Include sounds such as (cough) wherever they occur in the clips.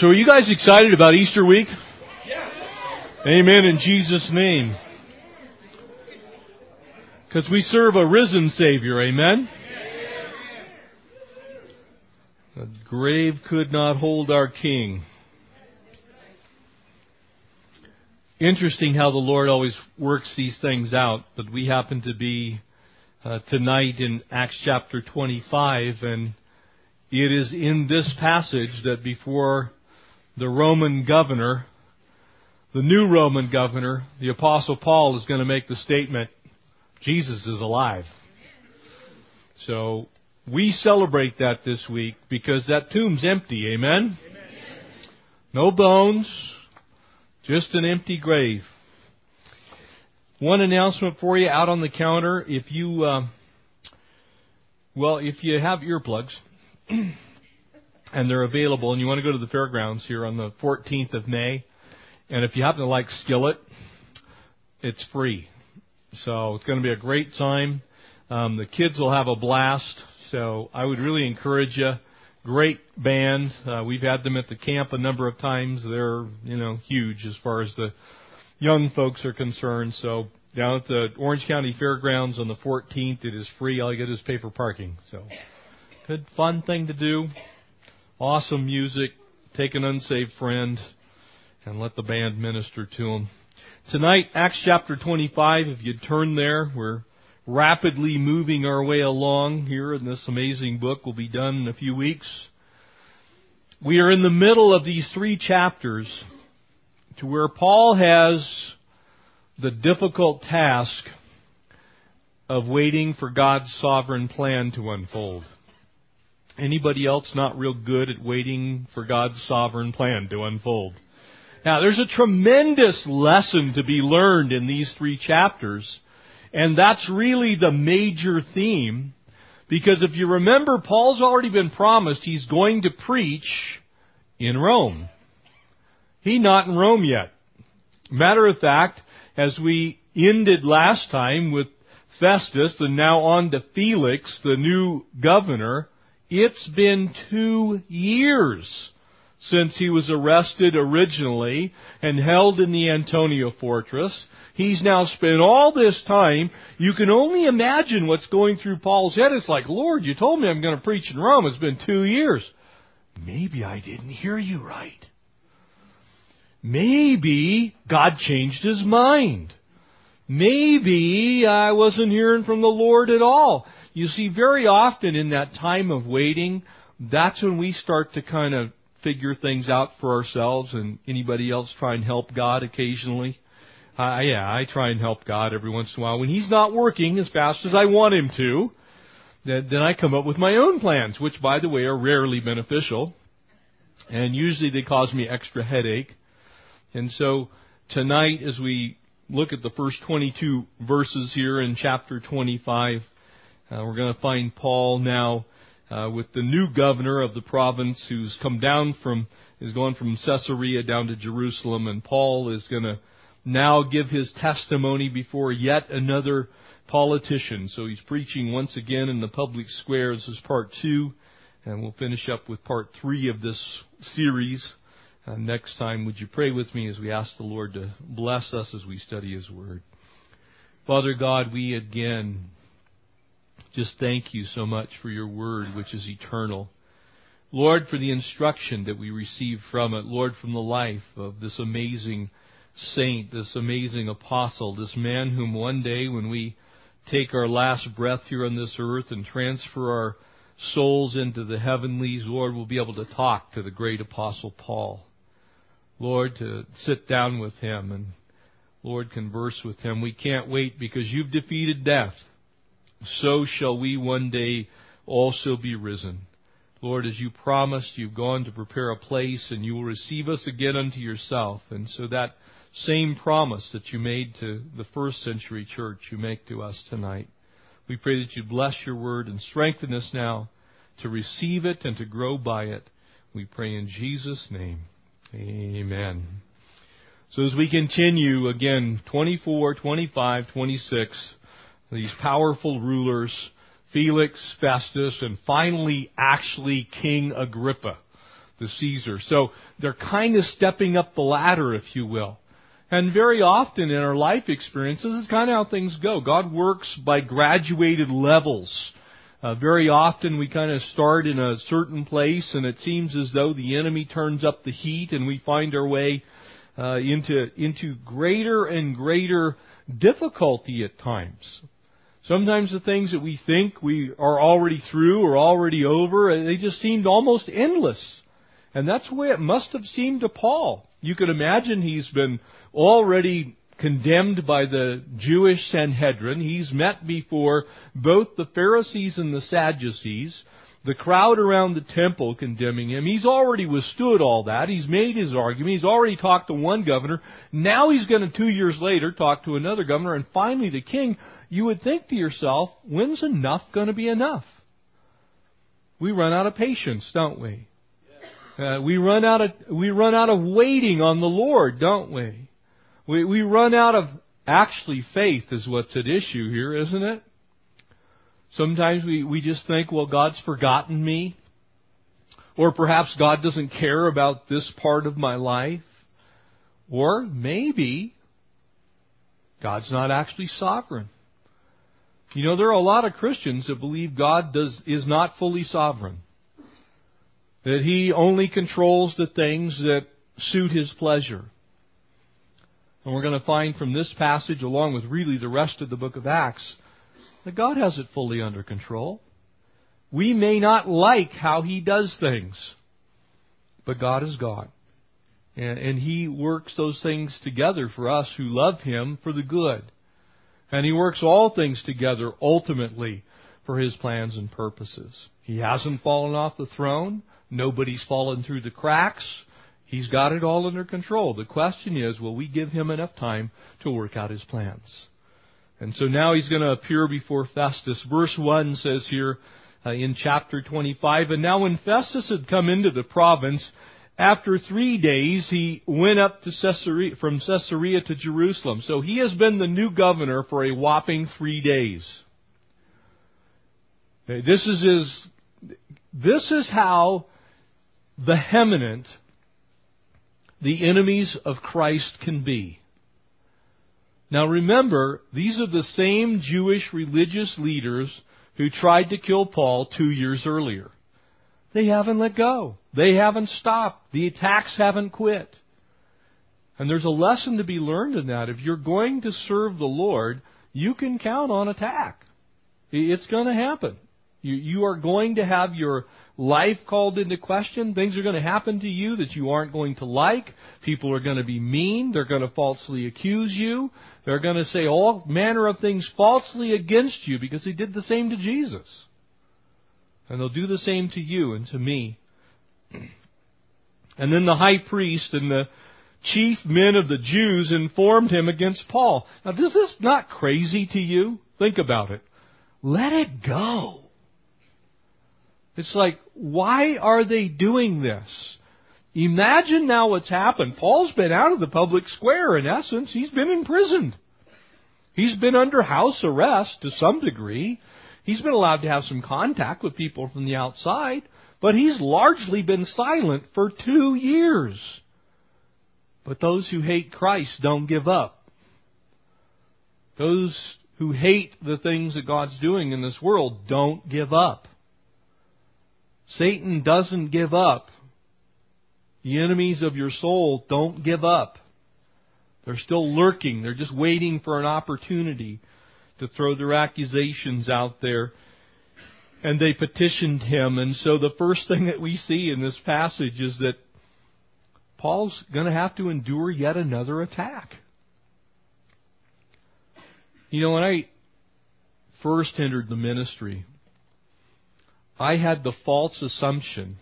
So are you guys excited about Easter week? Yes. Amen in Jesus' name. Because we serve a risen Savior, amen? The grave could not hold our King. Interesting how the Lord always works these things out, but we happen to be uh, tonight in Acts chapter 25, and it is in this passage that before the Roman governor, the new Roman governor, the Apostle Paul is going to make the statement, Jesus is alive. So we celebrate that this week because that tomb's empty. Amen? Amen. No bones, just an empty grave. One announcement for you out on the counter. If you, uh, well, if you have earplugs, (clears throat) and they're available, and you want to go to the fairgrounds here on the 14th of May, and if you happen to like Skillet, it's free. So it's going to be a great time. Um, the kids will have a blast. So I would really encourage you. Great band. Uh, we've had them at the camp a number of times. They're you know huge as far as the young folks are concerned. So down at the Orange County Fairgrounds on the 14th, it is free. All you get is pay for parking. So good fun thing to do. Awesome music. Take an unsaved friend and let the band minister to them. Tonight, Acts chapter 25, if you'd turn there, we're rapidly moving our way along here in this amazing book. We'll be done in a few weeks. We are in the middle of these three chapters to where Paul has the difficult task of waiting for God's sovereign plan to unfold. Anybody else not real good at waiting for God's sovereign plan to unfold? Now, there's a tremendous lesson to be learned in these three chapters, and that's really the major theme, because if you remember, Paul's already been promised he's going to preach in Rome. He's not in Rome yet. Matter of fact, as we ended last time with Festus and now on to Felix, the new governor, it's been two years since he was arrested originally and held in the Antonia fortress. He's now spent all this time. You can only imagine what's going through Paul's head. It's like, Lord, you told me I'm going to preach in Rome. It's been two years. Maybe I didn't hear you right. Maybe God changed his mind. Maybe I wasn't hearing from the Lord at all. You see, very often in that time of waiting, that's when we start to kind of figure things out for ourselves and anybody else try and help God occasionally. Uh, yeah, I try and help God every once in a while. When He's not working as fast as I want Him to, then, then I come up with my own plans, which by the way are rarely beneficial. And usually they cause me extra headache. And so tonight as we look at the first 22 verses here in chapter 25, uh, we're going to find Paul now uh, with the new governor of the province who's come down from, is going from Caesarea down to Jerusalem, and Paul is going to now give his testimony before yet another politician. So he's preaching once again in the public square. This is part two, and we'll finish up with part three of this series. Uh, next time, would you pray with me as we ask the Lord to bless us as we study His Word? Father God, we again just thank you so much for your word, which is eternal. Lord, for the instruction that we receive from it. Lord, from the life of this amazing saint, this amazing apostle, this man whom one day when we take our last breath here on this earth and transfer our souls into the heavenlies, Lord, we'll be able to talk to the great apostle Paul. Lord, to sit down with him and Lord, converse with him. We can't wait because you've defeated death so shall we one day also be risen. Lord, as you promised, you've gone to prepare a place and you will receive us again unto yourself. And so that same promise that you made to the first century church, you make to us tonight. We pray that you bless your word and strengthen us now to receive it and to grow by it. We pray in Jesus' name. Amen. So as we continue again, 24, 25, 26, these powerful rulers, Felix, Festus, and finally, actually, King Agrippa. the Caesar. So they're kind of stepping up the ladder, if you will. And very often in our life experiences, it's kind of how things go. God works by graduated levels. Uh, very often we kind of start in a certain place and it seems as though the enemy turns up the heat and we find our way uh, into, into greater and greater difficulty at times. Sometimes the things that we think we are already through or already over, uh, they just seemed almost endless. And that's the way it must have seemed to Paul. You could imagine he's been already condemned by the Jewish Sanhedrin. He's met before both the Pharisees and the Sadducees, the crowd around the temple condemning him. He's already withstood all that. He's made his argument. He's already talked to one governor. Now he's going to, two years later, talk to another governor, and finally the king. You would think to yourself, when's enough going to be enough? We run out of patience, don't we? Uh, we run out of we run out of waiting on the Lord, don't we? We, we run out of actually faith is what's at issue here, isn't it? Sometimes we, we just think, well, God's forgotten me. Or perhaps God doesn't care about this part of my life. Or maybe God's not actually sovereign. You know, there are a lot of Christians that believe God does, is not fully sovereign. That He only controls the things that suit His pleasure. And we're going to find from this passage, along with really the rest of the book of Acts, that God has it fully under control. We may not like how He does things, but God is God. And, and He works those things together for us who love Him for the good. And He works all things together ultimately for His plans and purposes. He hasn't fallen off the throne. Nobody's fallen through the cracks. He's got it all under control. The question is, will we give him enough time to work out his plans? And so now he's going to appear before Festus. Verse 1 says here uh, in chapter 25, And now when Festus had come into the province, after three days he went up to Caesarea, from Caesarea to Jerusalem. So he has been the new governor for a whopping three days. This is his, this is how vehement the enemies of Christ can be. Now remember, these are the same Jewish religious leaders who tried to kill Paul two years earlier. They haven't let go. They haven't stopped. The attacks haven't quit. And there's a lesson to be learned in that. If you're going to serve the Lord, you can count on attack. It's going to happen. You, you are going to have your life called into question. Things are going to happen to you that you aren't going to like. People are going to be mean. They're going to falsely accuse you. They're going to say all manner of things falsely against you because they did the same to Jesus. And they'll do the same to you and to me. And then the high priest and the chief men of the Jews informed him against Paul. Now, is this not crazy to you? Think about it. Let it go. It's like, why are they doing this? Imagine now what's happened. Paul's been out of the public square in essence. He's been imprisoned. He's been under house arrest to some degree. He's been allowed to have some contact with people from the outside, but he's largely been silent for two years. But those who hate Christ don't give up. Those who hate the things that God's doing in this world don't give up. Satan doesn't give up. The enemies of your soul don't give up. They're still lurking. They're just waiting for an opportunity to throw their accusations out there. And they petitioned him. And so the first thing that we see in this passage is that Paul's going to have to endure yet another attack. You know, when I first entered the ministry, I had the false assumption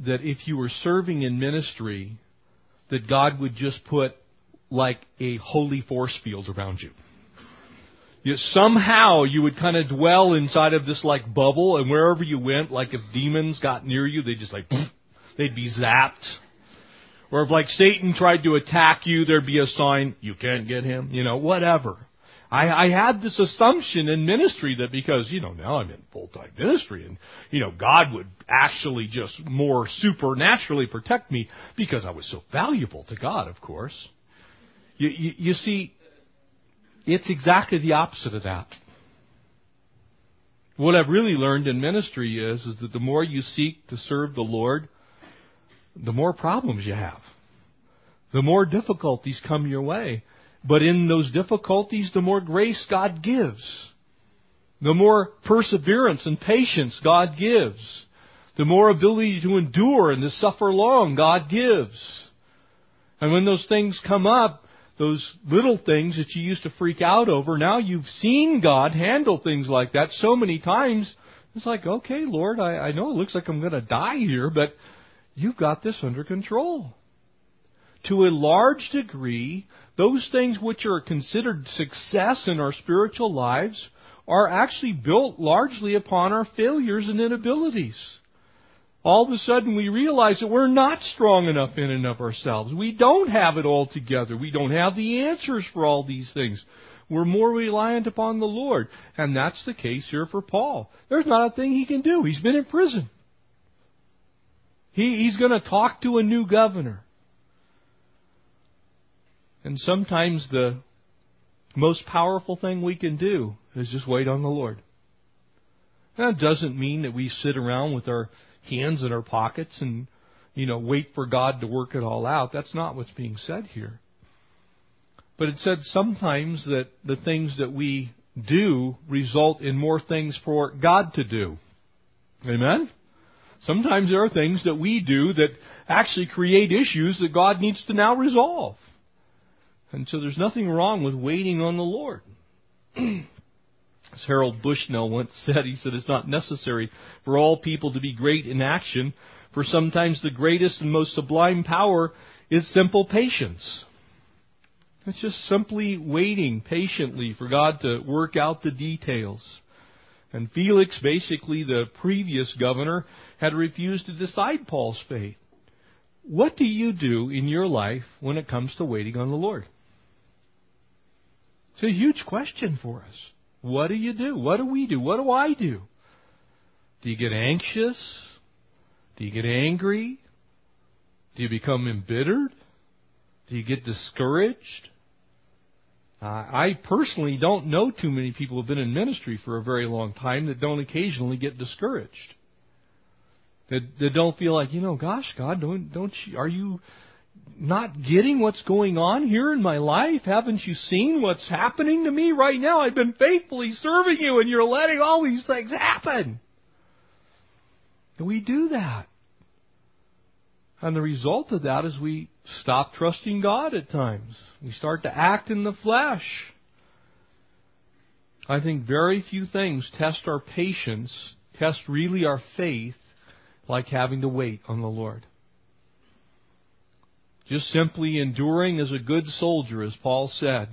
that if you were serving in ministry, that God would just put like a holy force field around you. you somehow you would kind of dwell inside of this like bubble, and wherever you went, like if demons got near you, they just like (laughs) they'd be zapped. Or if like Satan tried to attack you, there'd be a sign, you can't get him, you know, whatever. I, I had this assumption in ministry that because, you know, now I'm in full-time ministry and, you know, God would actually just more supernaturally protect me because I was so valuable to God, of course. You, you, you see, it's exactly the opposite of that. What I've really learned in ministry is, is that the more you seek to serve the Lord, the more problems you have. The more difficulties come your way. But in those difficulties, the more grace God gives. The more perseverance and patience God gives. The more ability to endure and to suffer long God gives. And when those things come up, those little things that you used to freak out over, now you've seen God handle things like that so many times. It's like, okay, Lord, I, I know it looks like I'm going to die here, but you've got this under control. To a large degree, those things which are considered success in our spiritual lives are actually built largely upon our failures and inabilities all of a sudden we realize that we're not strong enough in and of ourselves. We don't have it all together. We don't have the answers for all these things. We're more reliant upon the Lord. And that's the case here for Paul. There's not a thing he can do. He's been in prison. He, he's going to talk to a new governor. And sometimes the most powerful thing we can do is just wait on the Lord. That doesn't mean that we sit around with our hands in our pockets and, you know, wait for God to work it all out. That's not what's being said here. But it said sometimes that the things that we do result in more things for God to do. Amen? Sometimes there are things that we do that actually create issues that God needs to now resolve. And so there's nothing wrong with waiting on the Lord. (clears throat) As Harold Bushnell once (laughs) said, he said, it's not necessary for all people to be great in action, for sometimes the greatest and most sublime power is simple patience. It's just simply waiting patiently for God to work out the details. And Felix, basically the previous governor, had refused to decide Paul's fate. What do you do in your life when it comes to waiting on the Lord? It's a huge question for us. What do you do? What do we do? What do I do? Do you get anxious? Do you get angry? Do you become embittered? Do you get discouraged? Uh, I personally don't know too many people who have been in ministry for a very long time that don't occasionally get discouraged. That, that don't feel like, you know, gosh, God, don't, don't you, are you, not getting what's going on here in my life? Haven't you seen what's happening to me right now? I've been faithfully serving you and you're letting all these things happen. And we do that. And the result of that is we stop trusting God at times. We start to act in the flesh. I think very few things test our patience, test really our faith, like having to wait on the Lord. Just simply enduring as a good soldier, as Paul said.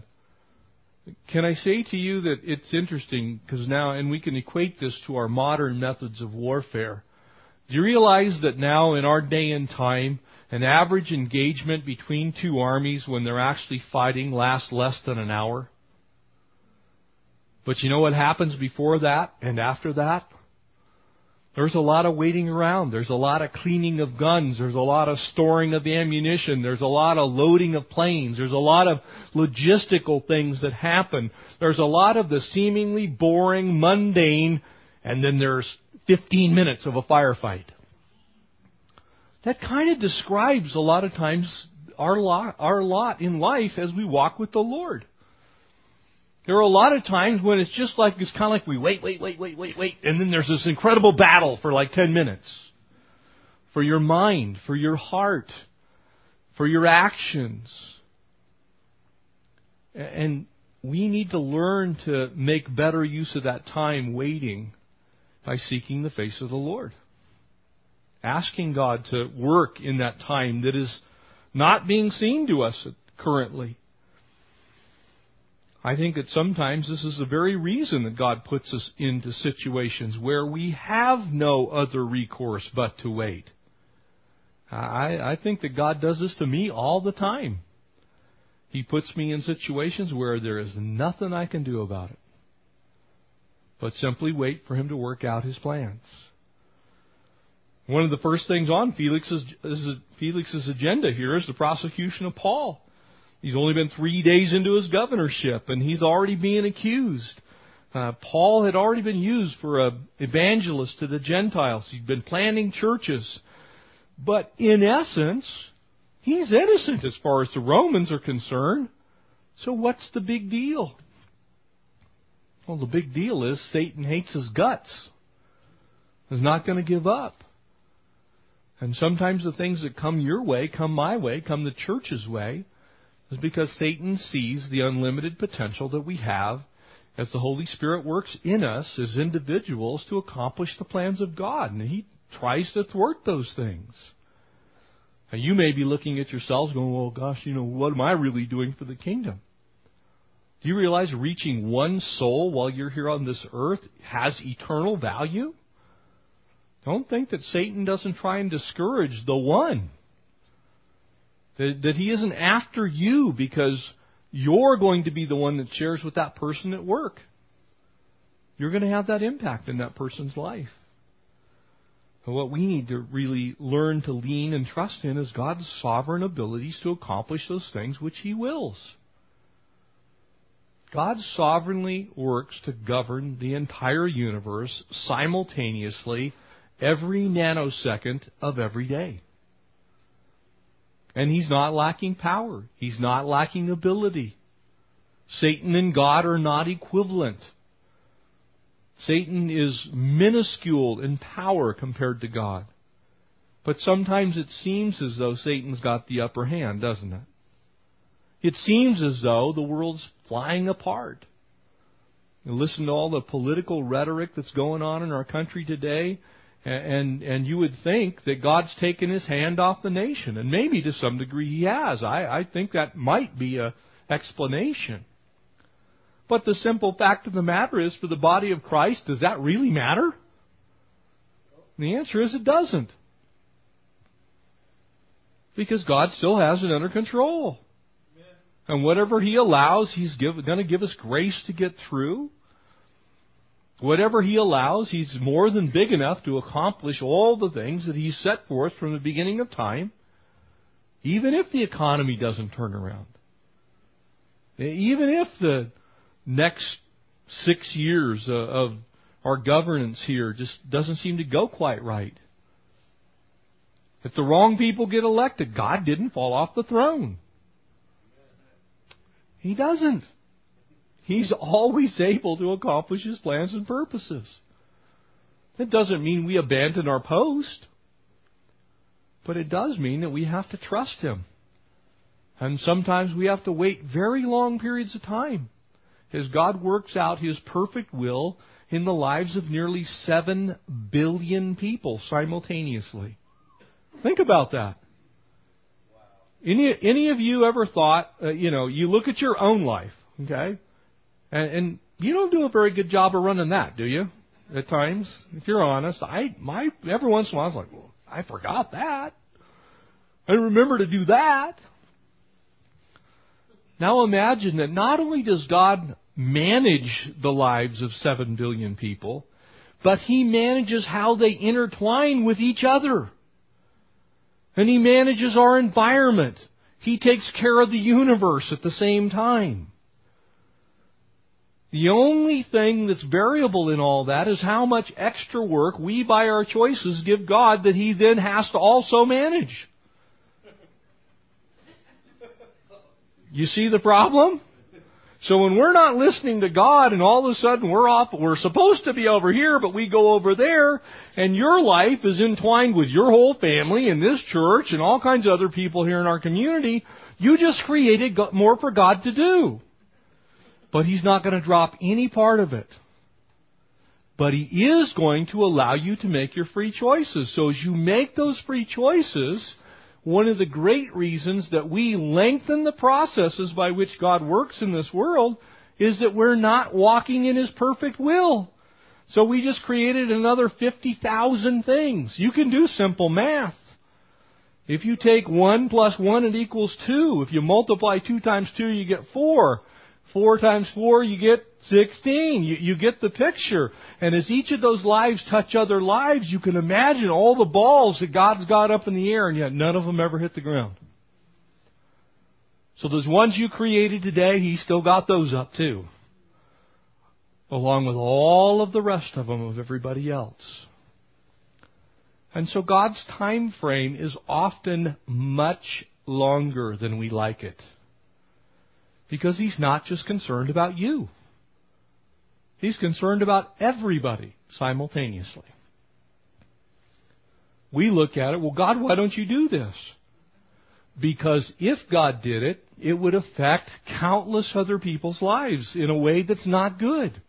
Can I say to you that it's interesting because now, and we can equate this to our modern methods of warfare. Do you realize that now in our day and time, an average engagement between two armies when they're actually fighting lasts less than an hour? But you know what happens before that and after that? There's a lot of waiting around. There's a lot of cleaning of guns. There's a lot of storing of ammunition. There's a lot of loading of planes. There's a lot of logistical things that happen. There's a lot of the seemingly boring, mundane, and then there's 15 minutes of a firefight. That kind of describes a lot of times our lot, our lot in life as we walk with the Lord. There are a lot of times when it's just like, it's kind of like we wait, wait, wait, wait, wait, wait, and then there's this incredible battle for like 10 minutes. For your mind, for your heart, for your actions. And we need to learn to make better use of that time waiting by seeking the face of the Lord. Asking God to work in that time that is not being seen to us currently. I think that sometimes this is the very reason that God puts us into situations where we have no other recourse but to wait. I, I think that God does this to me all the time. He puts me in situations where there is nothing I can do about it. But simply wait for him to work out his plans. One of the first things on Felix's, Felix's agenda here is the prosecution of Paul. He's only been three days into his governorship, and he's already being accused. Uh, Paul had already been used for an evangelist to the Gentiles. He'd been planting churches. But in essence, he's innocent as far as the Romans are concerned. So what's the big deal? Well, the big deal is Satan hates his guts. He's not going to give up. And sometimes the things that come your way, come my way, come the church's way, is because Satan sees the unlimited potential that we have as the Holy Spirit works in us as individuals to accomplish the plans of God. And he tries to thwart those things. And you may be looking at yourselves going, well, gosh, you know, what am I really doing for the kingdom? Do you realize reaching one soul while you're here on this earth has eternal value? Don't think that Satan doesn't try and discourage the one. That, that he isn't after you because you're going to be the one that shares with that person at work. You're going to have that impact in that person's life. And what we need to really learn to lean and trust in is God's sovereign abilities to accomplish those things which He wills. God sovereignly works to govern the entire universe simultaneously every nanosecond of every day. And he's not lacking power. He's not lacking ability. Satan and God are not equivalent. Satan is minuscule in power compared to God. But sometimes it seems as though Satan's got the upper hand, doesn't it? It seems as though the world's flying apart. You listen to all the political rhetoric that's going on in our country today, and and you would think that God's taken His hand off the nation, and maybe to some degree He has. I, I think that might be a explanation. But the simple fact of the matter is, for the body of Christ, does that really matter? the answer is it doesn't. Because God still has it under control. And whatever He allows, He's going to give us grace to get through. Whatever He allows, He's more than big enough to accomplish all the things that He's set forth from the beginning of time, even if the economy doesn't turn around. Even if the next six years of our governance here just doesn't seem to go quite right. If the wrong people get elected, God didn't fall off the throne. He doesn't. He's always able to accomplish his plans and purposes. It doesn't mean we abandon our post, but it does mean that we have to trust him. And sometimes we have to wait very long periods of time as God works out his perfect will in the lives of nearly 7 billion people simultaneously. Think about that. Any, any of you ever thought, uh, you know, you look at your own life, okay? And, and you don't do a very good job of running that, do you? At times, if you're honest, I my every once in a while I was like, well, I forgot that. I remember to do that. Now imagine that not only does God manage the lives of seven billion people, but He manages how they intertwine with each other. And He manages our environment. He takes care of the universe at the same time. The only thing that's variable in all that is how much extra work we, by our choices, give God that He then has to also manage. You see the problem? So when we're not listening to God and all of a sudden we're off, we're supposed to be over here, but we go over there, and your life is entwined with your whole family and this church and all kinds of other people here in our community, you just created more for God to do. But He's not going to drop any part of it. But He is going to allow you to make your free choices. So as you make those free choices, one of the great reasons that we lengthen the processes by which God works in this world is that we're not walking in His perfect will. So we just created another 50,000 things. You can do simple math. If you take 1 plus 1, it equals 2. If you multiply 2 times 2, you get 4. 4 times 4, you get 16. You, you get the picture. And as each of those lives touch other lives, you can imagine all the balls that God's got up in the air, and yet none of them ever hit the ground. So those ones you created today, He still got those up too. Along with all of the rest of them of everybody else. And so God's time frame is often much longer than we like it. Because He's not just concerned about you. He's concerned about everybody simultaneously. We look at it, well, God, why don't you do this? Because if God did it, it would affect countless other people's lives in a way that's not good.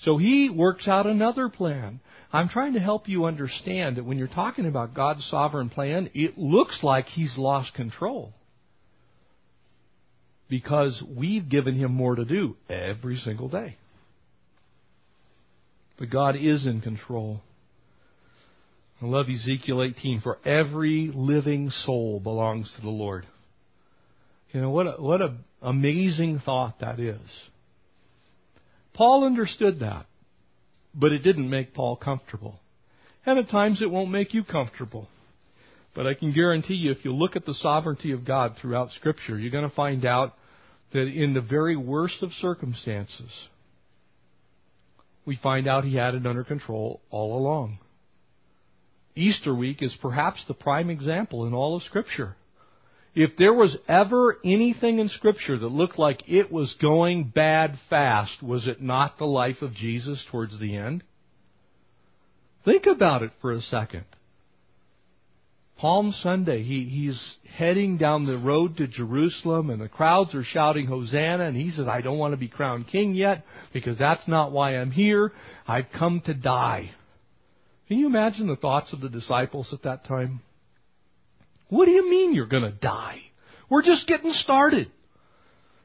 So He works out another plan. I'm trying to help you understand that when you're talking about God's sovereign plan, it looks like He's lost control. Because we've given Him more to do every single day. But God is in control. I love Ezekiel 18. For every living soul belongs to the Lord. You know, what what a amazing thought that is. Paul understood that, but it didn't make Paul comfortable. And at times it won't make you comfortable. But I can guarantee you, if you look at the sovereignty of God throughout Scripture, you're going to find out that in the very worst of circumstances, we find out he had it under control all along. Easter week is perhaps the prime example in all of Scripture. If there was ever anything in Scripture that looked like it was going bad fast, was it not the life of Jesus towards the end? Think about it for a second. Palm Sunday, he, he's heading down the road to Jerusalem and the crowds are shouting Hosanna and he says, I don't want to be crowned king yet because that's not why I'm here. I've come to die. Can you imagine the thoughts of the disciples at that time? What do you mean you're going to die? We're just getting started.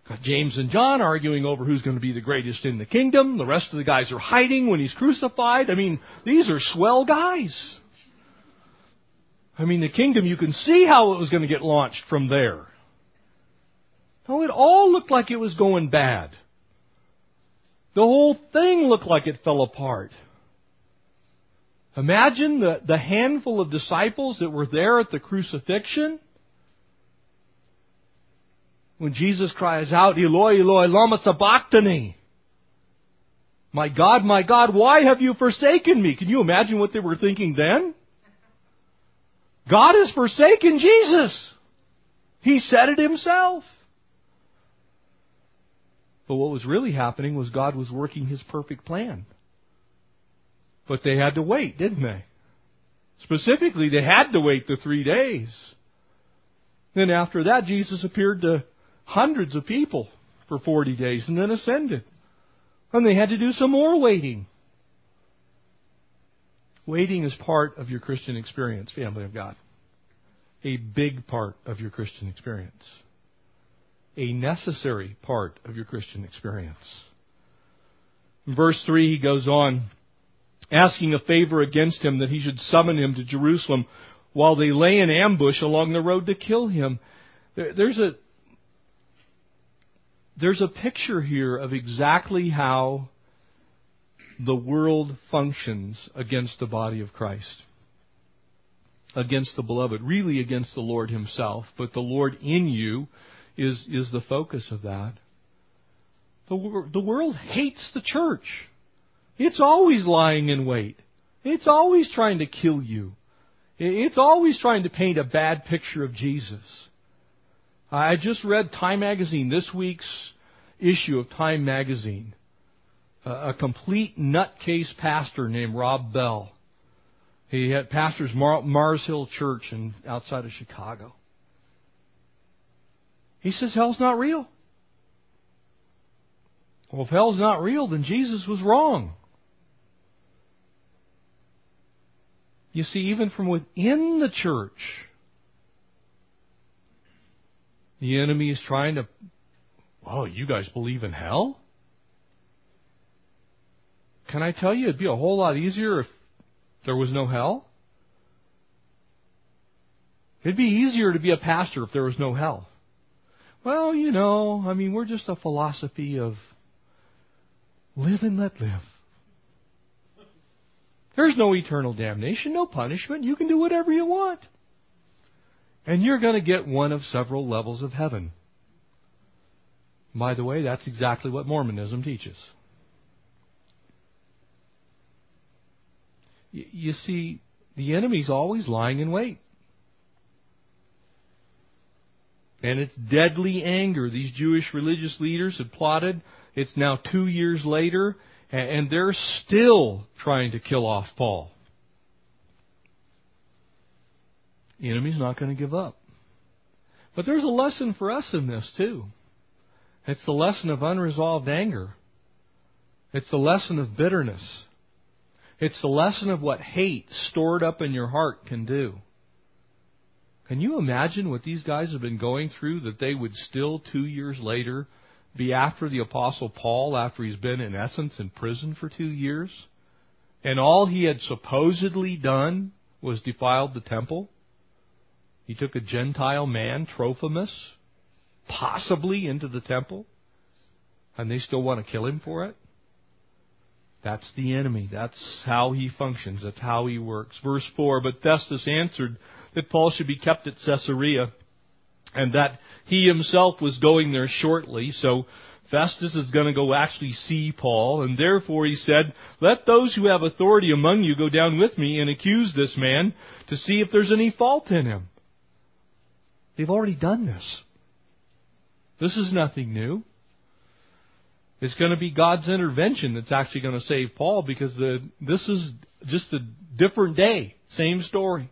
Got James and John arguing over who's going to be the greatest in the kingdom. The rest of the guys are hiding when he's crucified. I mean, these are swell guys. I mean, the kingdom, you can see how it was going to get launched from there. No, it all looked like it was going bad. The whole thing looked like it fell apart. Imagine the, the handful of disciples that were there at the crucifixion. When Jesus cries out, Eloi, Eloi, lama sabachthani. My God, my God, why have you forsaken me? Can you imagine what they were thinking then? God has forsaken Jesus. He said it himself. But what was really happening was God was working his perfect plan. But they had to wait, didn't they? Specifically, they had to wait the three days. Then after that, Jesus appeared to hundreds of people for 40 days and then ascended. And they had to do some more waiting. Waiting is part of your Christian experience, family of God. A big part of your Christian experience. A necessary part of your Christian experience. In verse 3, he goes on, asking a favor against him that he should summon him to Jerusalem while they lay in ambush along the road to kill him. There's a, there's a picture here of exactly how the world functions against the body of Christ. Against the beloved, really against the Lord Himself, but the Lord in you is, is the focus of that. The, the world hates the church. It's always lying in wait. It's always trying to kill you. It's always trying to paint a bad picture of Jesus. I just read Time Magazine, this week's issue of Time Magazine a complete nutcase pastor named Rob Bell. He had pastors Mar- Mars Hill Church in outside of Chicago. He says hell's not real. Well, if hell's not real, then Jesus was wrong. You see, even from within the church, the enemy is trying to, oh, you guys believe in hell? Can I tell you, it'd be a whole lot easier if there was no hell? It'd be easier to be a pastor if there was no hell. Well, you know, I mean, we're just a philosophy of live and let live. There's no eternal damnation, no punishment. You can do whatever you want. And you're going to get one of several levels of heaven. By the way, that's exactly what Mormonism teaches. You see, the enemy's always lying in wait. And it's deadly anger. These Jewish religious leaders had plotted. It's now two years later, and they're still trying to kill off Paul. The enemy's not going to give up. But there's a lesson for us in this, too. It's the lesson of unresolved anger. It's the lesson of bitterness. It's the lesson of what hate stored up in your heart can do. Can you imagine what these guys have been going through that they would still, two years later, be after the Apostle Paul after he's been, in essence, in prison for two years? And all he had supposedly done was defiled the temple? He took a Gentile man, Trophimus, possibly into the temple, and they still want to kill him for it? That's the enemy. That's how he functions. That's how he works. Verse 4 But Festus answered that Paul should be kept at Caesarea and that he himself was going there shortly. So Festus is going to go actually see Paul, and therefore he said, Let those who have authority among you go down with me and accuse this man to see if there's any fault in him. They've already done this. This is nothing new. It's going to be God's intervention that's actually going to save Paul because the, this is just a different day. Same story.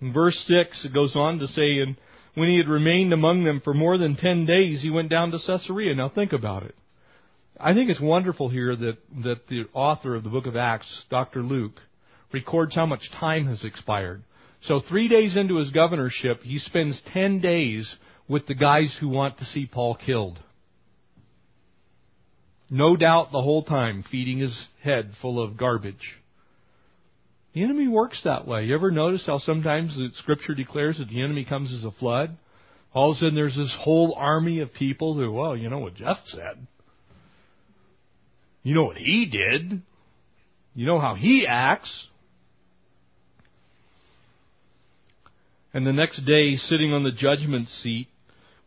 In verse 6, it goes on to say, And when he had remained among them for more than ten days, he went down to Caesarea. Now think about it. I think it's wonderful here that, that the author of the book of Acts, Dr. Luke, records how much time has expired. So three days into his governorship, he spends ten days with the guys who want to see Paul killed. No doubt the whole time feeding his head full of garbage. The enemy works that way. You ever notice how sometimes the scripture declares that the enemy comes as a flood? All of a sudden there's this whole army of people who, well, you know what Jeff said. You know what he did. You know how he acts. And the next day, sitting on the judgment seat,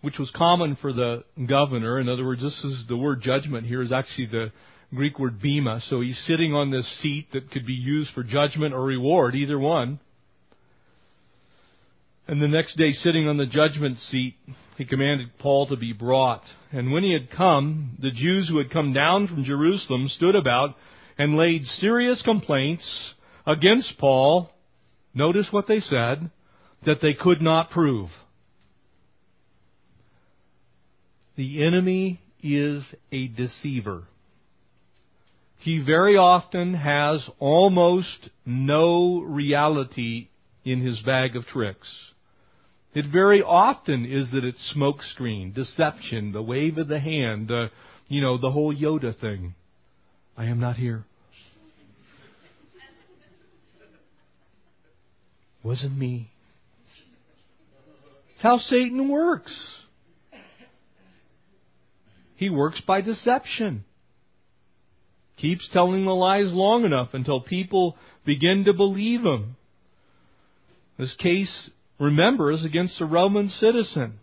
which was common for the governor, in other words, this is the word judgment here is actually the Greek word bema. So he's sitting on this seat that could be used for judgment or reward, either one. And the next day, sitting on the judgment seat, he commanded Paul to be brought. And when he had come, the Jews who had come down from Jerusalem stood about and laid serious complaints against Paul. Notice what they said that they could not prove. The enemy is a deceiver. He very often has almost no reality in his bag of tricks. It very often is that it's smokescreen, deception, the wave of the hand, uh, you know, the whole Yoda thing. I am not here. Wasn't me. It's how Satan works. He works by deception. Keeps telling the lies long enough until people begin to believe him. This case, remember, is against a Roman citizen.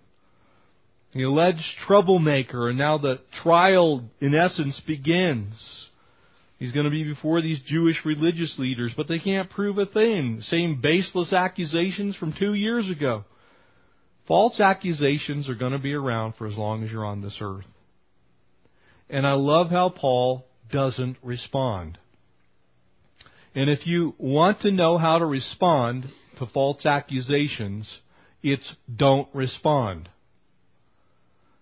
The alleged troublemaker, and now the trial, in essence, begins. He's going to be before these Jewish religious leaders, but they can't prove a thing. Same baseless accusations from two years ago. False accusations are going to be around for as long as you're on this earth. And I love how Paul doesn't respond. And if you want to know how to respond to false accusations, it's don't respond.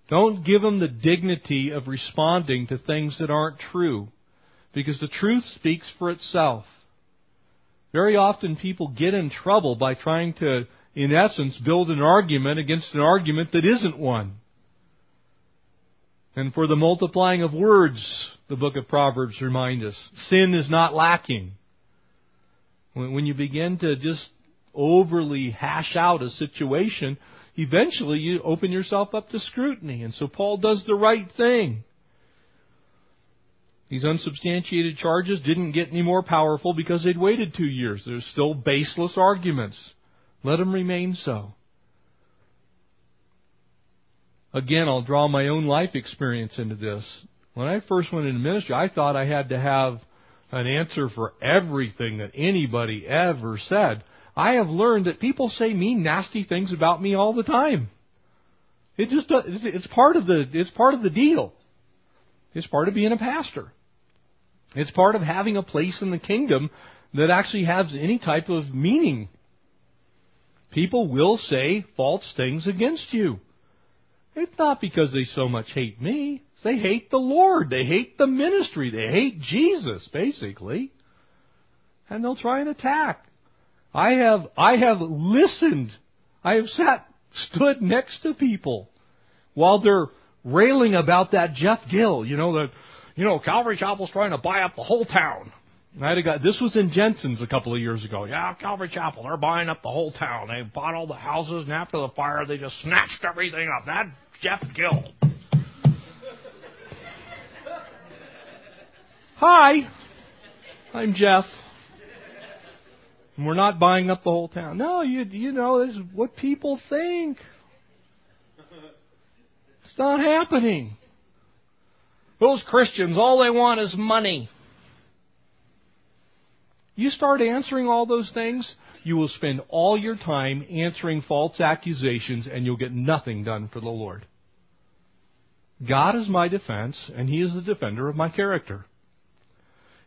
Don't give them the dignity of responding to things that aren't true, because the truth speaks for itself. Very often people get in trouble by trying to in essence, build an argument against an argument that isn't one. And for the multiplying of words, the book of Proverbs reminds us, sin is not lacking. When you begin to just overly hash out a situation, eventually you open yourself up to scrutiny. And so Paul does the right thing. These unsubstantiated charges didn't get any more powerful because they'd waited two years. There's still baseless arguments. Let them remain so. Again, I'll draw my own life experience into this. When I first went into ministry, I thought I had to have an answer for everything that anybody ever said. I have learned that people say mean, nasty things about me all the time. It just it's part of the it's part of the deal. It's part of being a pastor. It's part of having a place in the kingdom that actually has any type of meaning. People will say false things against you. It's not because they so much hate me. They hate the Lord. They hate the ministry. They hate Jesus, basically. And they'll try and attack. I have, I have listened. I have sat, stood next to people while they're railing about that Jeff Gill, you know, that you know, Calvary Chapel's trying to buy up the whole town. And I had a guy, this was in Jensen's a couple of years ago. Yeah, Calvary Chapel, they're buying up the whole town. They bought all the houses, and after the fire, they just snatched everything up. That Jeff Gill. Hi, I'm Jeff. And we're not buying up the whole town. No, you you know, this is what people think. It's not happening. Those Christians, all they want is money. You start answering all those things, you will spend all your time answering false accusations and you'll get nothing done for the Lord. God is my defense and He is the defender of my character.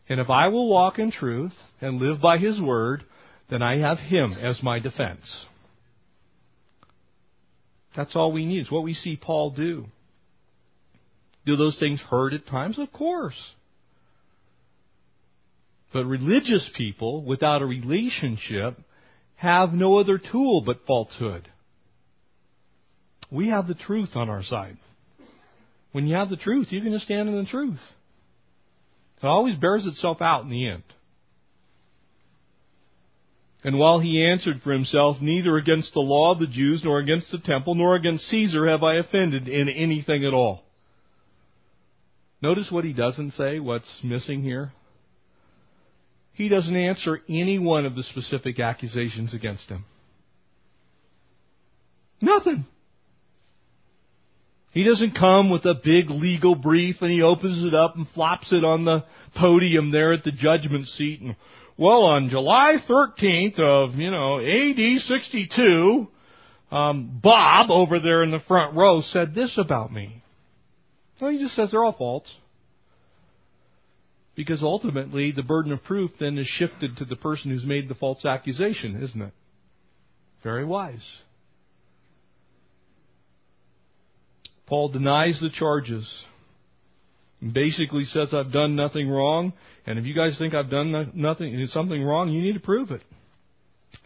And if I will walk in truth and live by His word, then I have Him as my defense. That's all we need. It's what we see Paul do. Do those things hurt at times? Of course. But religious people without a relationship have no other tool but falsehood. We have the truth on our side. When you have the truth, you can just stand in the truth. It always bears itself out in the end. And while he answered for himself, Neither against the law of the Jews, nor against the temple, nor against Caesar have I offended in anything at all. Notice what he doesn't say, what's missing here. He doesn't answer any one of the specific accusations against him. Nothing. He doesn't come with a big legal brief and he opens it up and flops it on the podium there at the judgment seat and, well, on July 13th of, you know, AD 62, um, Bob over there in the front row said this about me. No, he just says they're all false. Because ultimately, the burden of proof then is shifted to the person who's made the false accusation, isn't it? Very wise. Paul denies the charges and basically says, I've done nothing wrong, and if you guys think I've done nothing, something wrong, you need to prove it.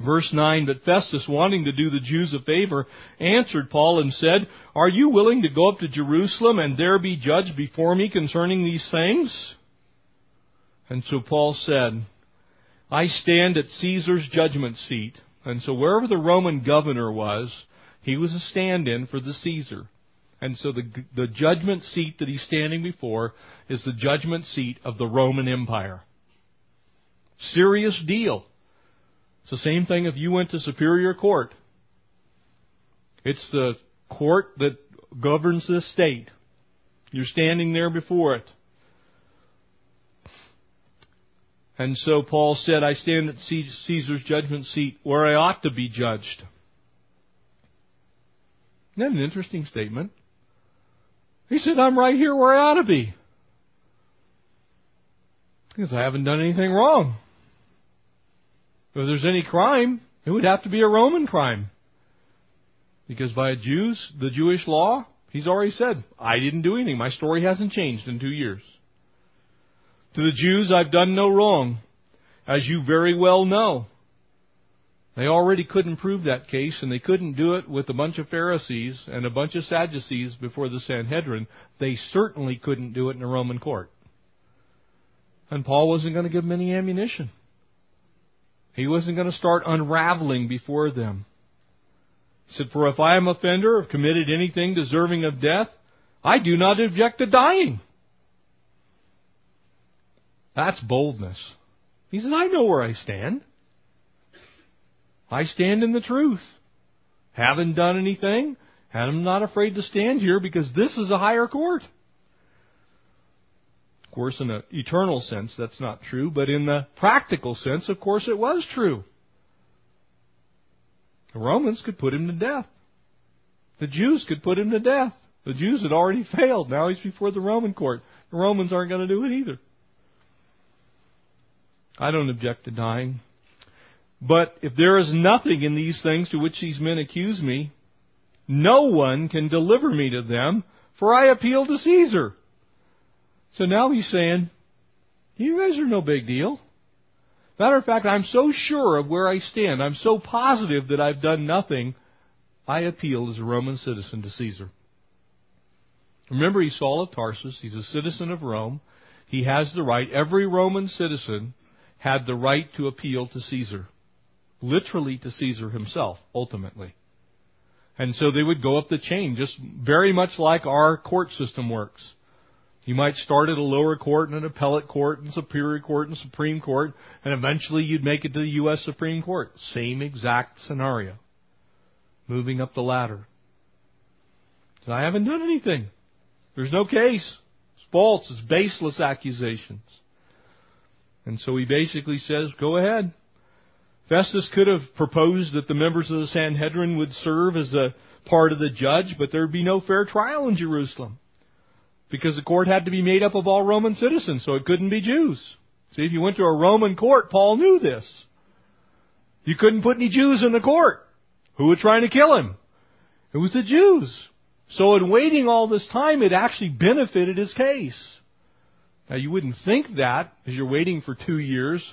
Verse 9, but Festus, wanting to do the Jews a favor, answered Paul and said, Are you willing to go up to Jerusalem and there be judged before me concerning these things? And so Paul said, I stand at Caesar's judgment seat. And so wherever the Roman governor was, he was a stand-in for the Caesar. And so the, the judgment seat that he's standing before is the judgment seat of the Roman Empire. Serious deal. It's the same thing if you went to Superior Court. It's the court that governs this state. You're standing there before it. And so Paul said, I stand at Caesar's judgment seat where I ought to be judged. Isn't that an interesting statement? He said, I'm right here where I ought to be. Because I haven't done anything wrong. If there's any crime, it would have to be a Roman crime. Because by Jews, the Jewish law, he's already said, I didn't do anything. My story hasn't changed in two years. To the Jews, I've done no wrong, as you very well know. They already couldn't prove that case, and they couldn't do it with a bunch of Pharisees and a bunch of Sadducees before the Sanhedrin. They certainly couldn't do it in a Roman court. And Paul wasn't going to give them any ammunition. He wasn't going to start unraveling before them. He said, For if I am offender, or have committed anything deserving of death, I do not object to dying. That's boldness. He says, I know where I stand. I stand in the truth. Haven't done anything, and I'm not afraid to stand here because this is a higher court. Of course, in an eternal sense, that's not true, but in the practical sense, of course, it was true. The Romans could put him to death. The Jews could put him to death. The Jews had already (laughs) failed. Now he's before the Roman court. The Romans aren't going to do it either. I don't object to dying. But if there is nothing in these things to which these men accuse me, no one can deliver me to them, for I appeal to Caesar. So now he's saying, you guys are no big deal. Matter of fact, I'm so sure of where I stand. I'm so positive that I've done nothing. I appeal as a Roman citizen to Caesar. Remember, he's Saul of Tarsus. He's a citizen of Rome. He has the right. Every Roman citizen had the right to appeal to Caesar. Literally to Caesar himself, ultimately. And so they would go up the chain, just very much like our court system works. You might start at a lower court and an appellate court and superior court and supreme court, and eventually you'd make it to the U.S. Supreme Court. Same exact scenario. Moving up the ladder. And I haven't done anything. There's no case. It's false. It's baseless accusations. And so he basically says, go ahead. Festus could have proposed that the members of the Sanhedrin would serve as a part of the judge, but there'd be no fair trial in Jerusalem. Because the court had to be made up of all Roman citizens, so it couldn't be Jews. See, if you went to a Roman court, Paul knew this. You couldn't put any Jews in the court. Who were trying to kill him? It was the Jews. So in waiting all this time, it actually benefited his case. Now you wouldn't think that as you're waiting for two years,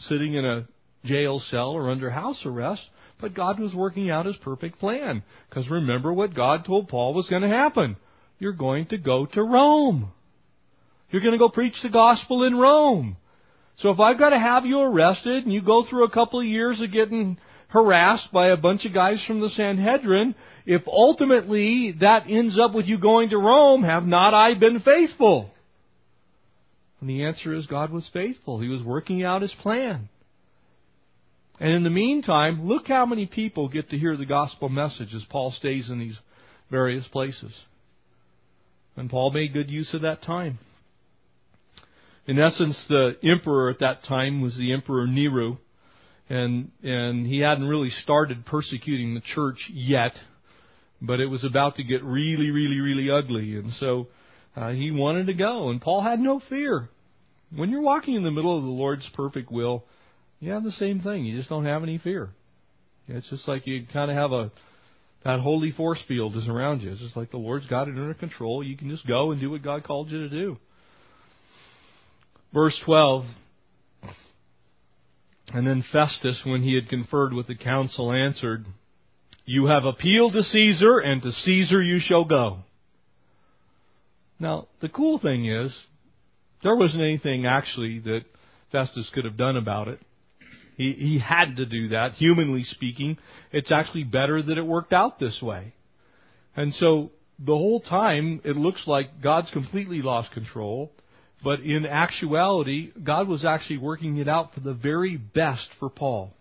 sitting in a jail cell or under house arrest, but God was working out his perfect plan. Because remember what God told Paul was going to happen. You're going to go to Rome. You're going to go preach the gospel in Rome. So if I've got to have you arrested and you go through a couple of years of getting harassed by a bunch of guys from the Sanhedrin, if ultimately that ends up with you going to Rome, have not I been faithful? And the answer is God was faithful. He was working out his plan. And in the meantime, look how many people get to hear the gospel message as Paul stays in these various places. And Paul made good use of that time. In essence, the emperor at that time was the Emperor Nero, and and he hadn't really started persecuting the church yet, but it was about to get really, really, really ugly, and so uh, he wanted to go, and Paul had no fear. When you're walking in the middle of the Lord's perfect will, you have the same thing. You just don't have any fear. It's just like you kind of have a that holy force field is around you. It's just like the Lord's got it under control. You can just go and do what God called you to do. Verse 12. And then Festus, when he had conferred with the council, answered, You have appealed to Caesar, and to Caesar you shall go. Now, the cool thing is, there wasn't anything actually that Festus could have done about it. He, he had to do that. Humanly speaking, it's actually better that it worked out this way. And so the whole time it looks like God's completely lost control, but in actuality, God was actually working it out for the very best for Paul.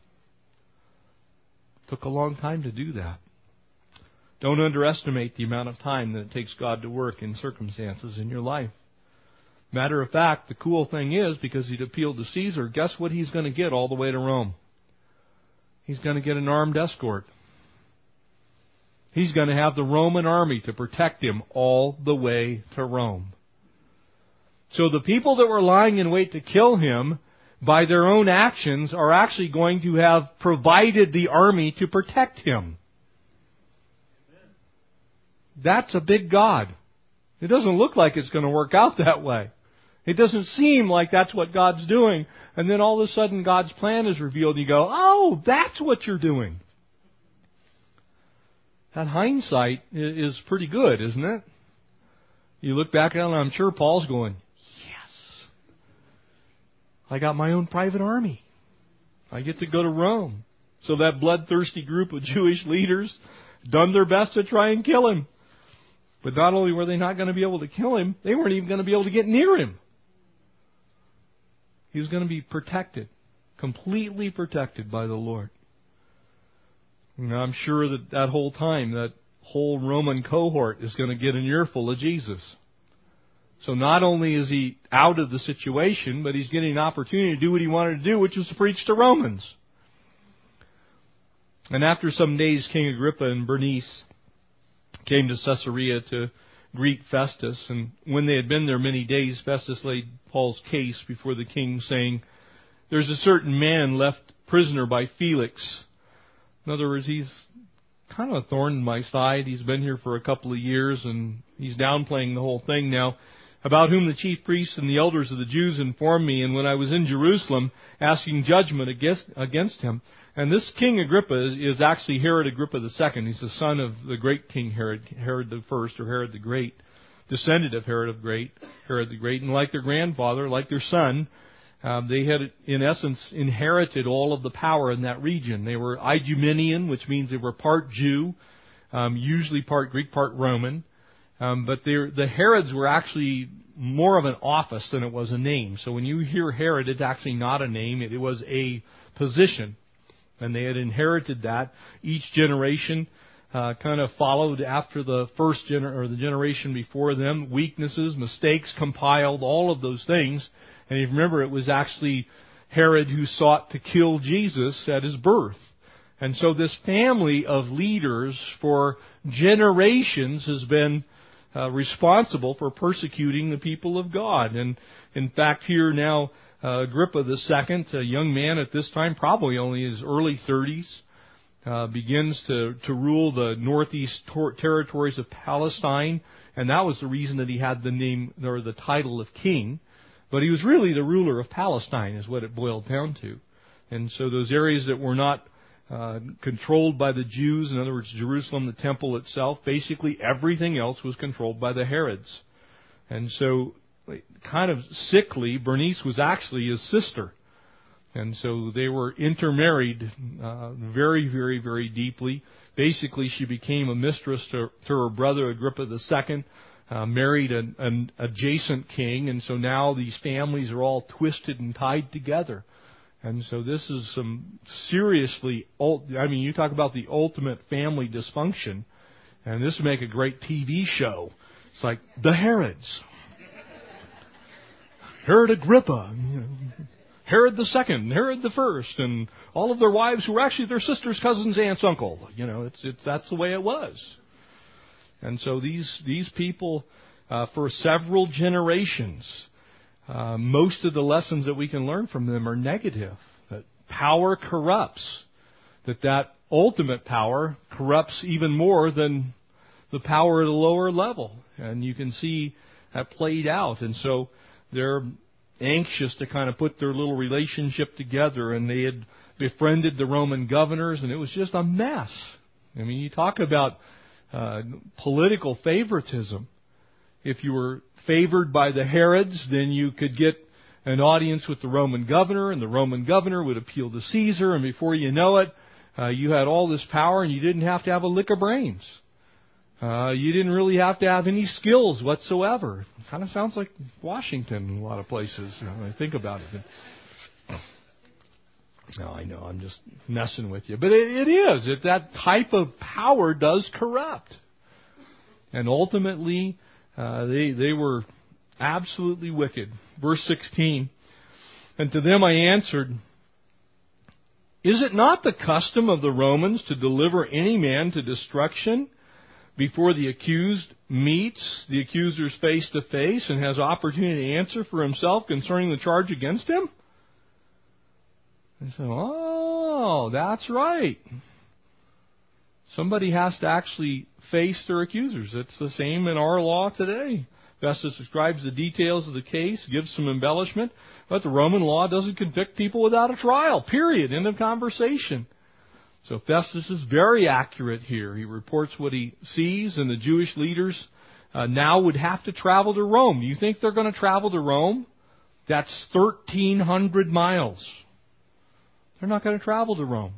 It took a long time to do that. Don't underestimate the amount of time that it takes God to work in circumstances in your life. Matter of fact, the cool thing is, because he'd appealed to Caesar, guess what he's going to get all the way to Rome? He's going to get an armed escort. He's going to have the Roman army to protect him all the way to Rome. So the people that were lying in wait to kill him, by their own actions, are actually going to have provided the army to protect him. That's a big God. It doesn't look like it's going to work out that way. It doesn't seem like that's what God's doing. And then all of a sudden God's plan is revealed and you go, oh, that's what you're doing. That hindsight is pretty good, isn't it? You look back at it and I'm sure Paul's going, yes. I got my own private army. I get to go to Rome. So that bloodthirsty group of (laughs) Jewish leaders done their best to try and kill him. But not only were they not going to be able to kill him, they weren't even going to be able to get near him. He was going to be protected, completely protected by the Lord. And I'm sure that that whole time, that whole Roman cohort is going to get an earful of Jesus. So not only is he out of the situation, but he's getting an opportunity to do what he wanted to do, which was to preach to Romans. And after some days, King Agrippa and Bernice came to Caesarea to greet Festus. And when they had been there many days, Festus laid Paul's case before the king, saying, There's a certain man left prisoner by Felix. In other words, he's kind of a thorn in my side. He's been here for a couple of years and he's downplaying the whole thing now. About whom the chief priests and the elders of the Jews informed me, and when I was in Jerusalem asking judgment against, against him, and this King Agrippa is actually Herod Agrippa II. He's the son of the great King Herod, Herod First or Herod the Great, descendant of Herod of Great, Herod the Great. And like their grandfather, like their son, um, they had, in essence, inherited all of the power in that region. They were Idumenian, which means they were part Jew, um, usually part Greek, part Roman. Um, but the Herods were actually more of an office than it was a name. So when you hear Herod, it's actually not a name; it was a position and they had inherited that. Each generation uh, kind of followed after the first gener- or the generation before them. Weaknesses, mistakes, compiled all of those things. And you remember, it was actually Herod who sought to kill Jesus at his birth. And so this family of leaders for generations has been uh, responsible for persecuting the people of God. And in fact, here now uh, Agrippa II, a young man at this time, probably only his early 30s, uh, begins to, to rule the northeast tor- territories of Palestine, and that was the reason that he had the name or the title of king. But he was really the ruler of Palestine, is what it boiled down to. And so those areas that were not uh, controlled by the Jews, in other words, Jerusalem, the temple itself, basically everything else was controlled by the Herods. And so kind of sickly, Bernice was actually his sister. And so they were intermarried uh, very, very, very deeply. Basically, she became a mistress to, to her brother Agrippa II, uh, married an, an adjacent king, and so now these families are all twisted and tied together. And so this is some seriously, I mean, you talk about the ultimate family dysfunction, and this would make a great TV show. It's like the Herods. Herod Agrippa, Herod the Second, Herod the First, and all of their wives who were actually their sisters, cousins, aunts, uncle. You know, it's, it's that's the way it was. And so these these people, uh, for several generations, uh, most of the lessons that we can learn from them are negative. That power corrupts. That that ultimate power corrupts even more than the power at a lower level, and you can see that played out. And so they're anxious to kind of put their little relationship together, and they had befriended the Roman governors, and it was just a mess. I mean, you talk about uh, political favoritism. If you were favored by the Herods, then you could get an audience with the Roman governor, and the Roman governor would appeal to Caesar, and before you know it, uh, you had all this power, and you didn't have to have a lick of brains. Uh, you didn't really have to have any skills whatsoever. Kind of sounds like Washington in a lot of places you know, when I think about it. No, I know I'm just messing with you, but it, it is. It, that type of power does corrupt, and ultimately, uh, they they were absolutely wicked. Verse 16, and to them I answered. Is it not the custom of the Romans to deliver any man to destruction before the accused meets the accusers face to face and has opportunity to answer for himself concerning the charge against him? They say, oh, that's right. Somebody has to actually face their accusers. It's the same in our law today. Festus describes the details of the case, gives some embellishment, but the Roman law doesn't convict people without a trial. Period. End of conversation. So Festus is very accurate here. He reports what he sees, and the Jewish leaders uh, now would have to travel to Rome. Do you think they're going to travel to Rome? That's 1,300 miles. They're not going to travel to Rome.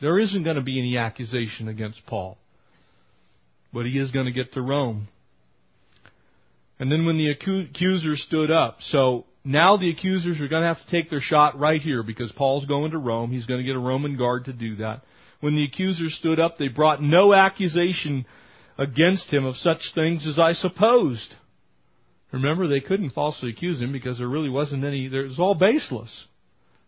There isn't going to be any accusation against Paul. But he is going to get to Rome. And then when the accuser stood up, so now the accusers are going to have to take their shot right here because Paul's going to Rome. He's going to get a Roman guard to do that. When the accusers stood up, they brought no accusation against him of such things as I supposed. Remember, they couldn't falsely accuse him because there really wasn't any, it was all baseless.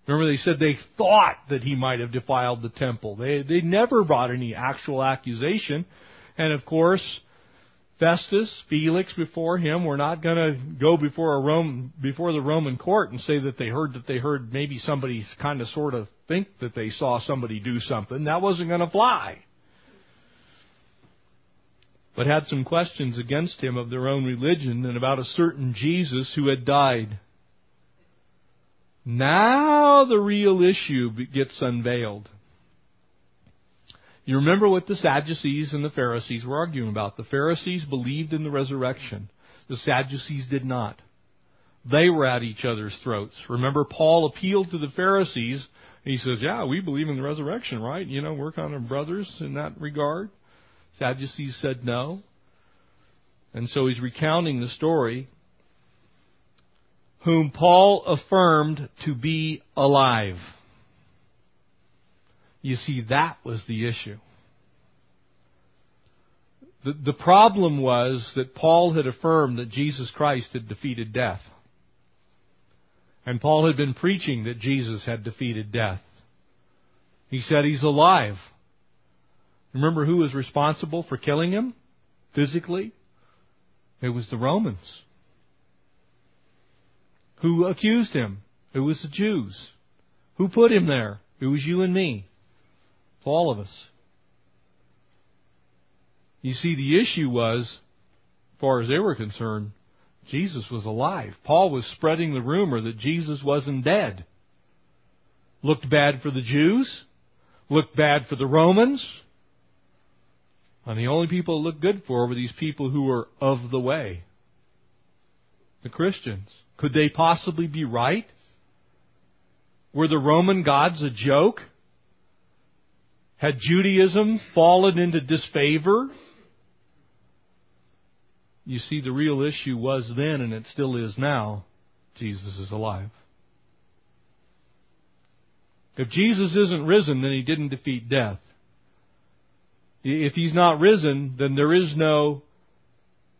Remember, they said they thought that he might have defiled the temple. They, they never brought any actual accusation. And of course, Festus, Felix before him were not going to go before a Rome, before the Roman court and say that they heard that they heard maybe somebody kind of sort of think that they saw somebody do something. That wasn't going to fly but had some questions against him of their own religion and about a certain Jesus who had died. Now the real issue gets unveiled. You remember what the Sadducees and the Pharisees were arguing about. The Pharisees believed in the resurrection. The Sadducees did not. They were at each other's throats. Remember, Paul appealed to the Pharisees. He says, Yeah, we believe in the resurrection, right? You know, we're kind of brothers in that regard. Sadducees said no. And so he's recounting the story. Whom Paul affirmed to be alive. You see, that was the issue. The, the problem was that Paul had affirmed that Jesus Christ had defeated death. And Paul had been preaching that Jesus had defeated death. He said he's alive. Remember who was responsible for killing him physically? It was the Romans. Who accused him? It was the Jews. Who put him there? It was you and me. All of us. You see, the issue was, as far as they were concerned, Jesus was alive. Paul was spreading the rumor that Jesus wasn't dead. Looked bad for the Jews. Looked bad for the Romans. And the only people it looked good for were these people who were of the way. The Christians. Could they possibly be right? Were the Roman gods a joke? Had Judaism fallen into disfavor? You see, the real issue was then, and it still is now, Jesus is alive. If Jesus isn't risen, then he didn't defeat death. If he's not risen, then there is no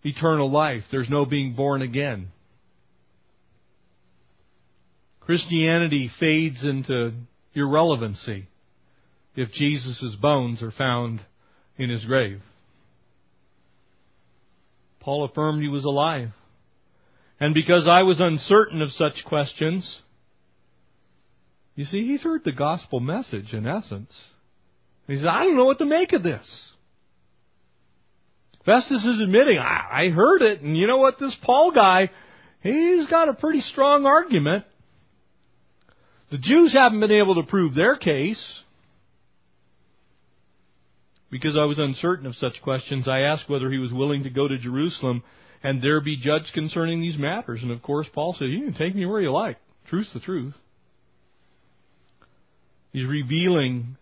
eternal life. There's no being born again. Christianity fades into irrelevancy if Jesus' bones are found in his grave. Paul affirmed he was alive. And because I was uncertain of such questions, you see, he's heard the gospel message in essence. He says, I don't know what to make of this. Festus is admitting, I, I heard it, and you know what? This Paul guy, he's got a pretty strong argument. The Jews haven't been able to prove their case. Because I was uncertain of such questions, I asked whether he was willing to go to Jerusalem and there be judged concerning these matters. And of course, Paul said, You can take me where you like. Truth's the truth. He's revealing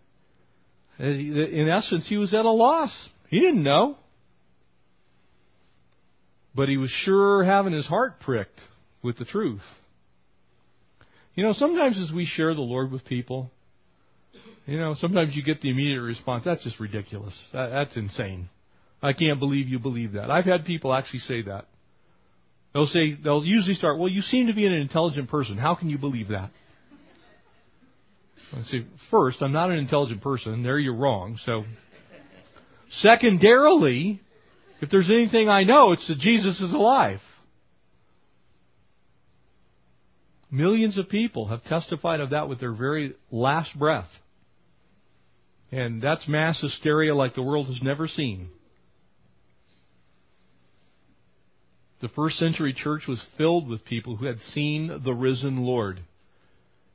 in essence, he was at a loss. He didn't know. But he was sure having his heart pricked with the truth. You know, sometimes as we share the Lord with people, you know, sometimes you get the immediate response, that's just ridiculous. That, that's insane. I can't believe you believe that. I've had people actually say that. They'll say, they'll usually start, well, you seem to be an intelligent person. How can you believe that? I say, first, I'm not an intelligent person. There you're wrong. So, secondarily, if there's anything I know, it's that Jesus is alive. Millions of people have testified of that with their very last breath. And that's mass hysteria like the world has never seen. The first century church was filled with people who had seen the risen Lord.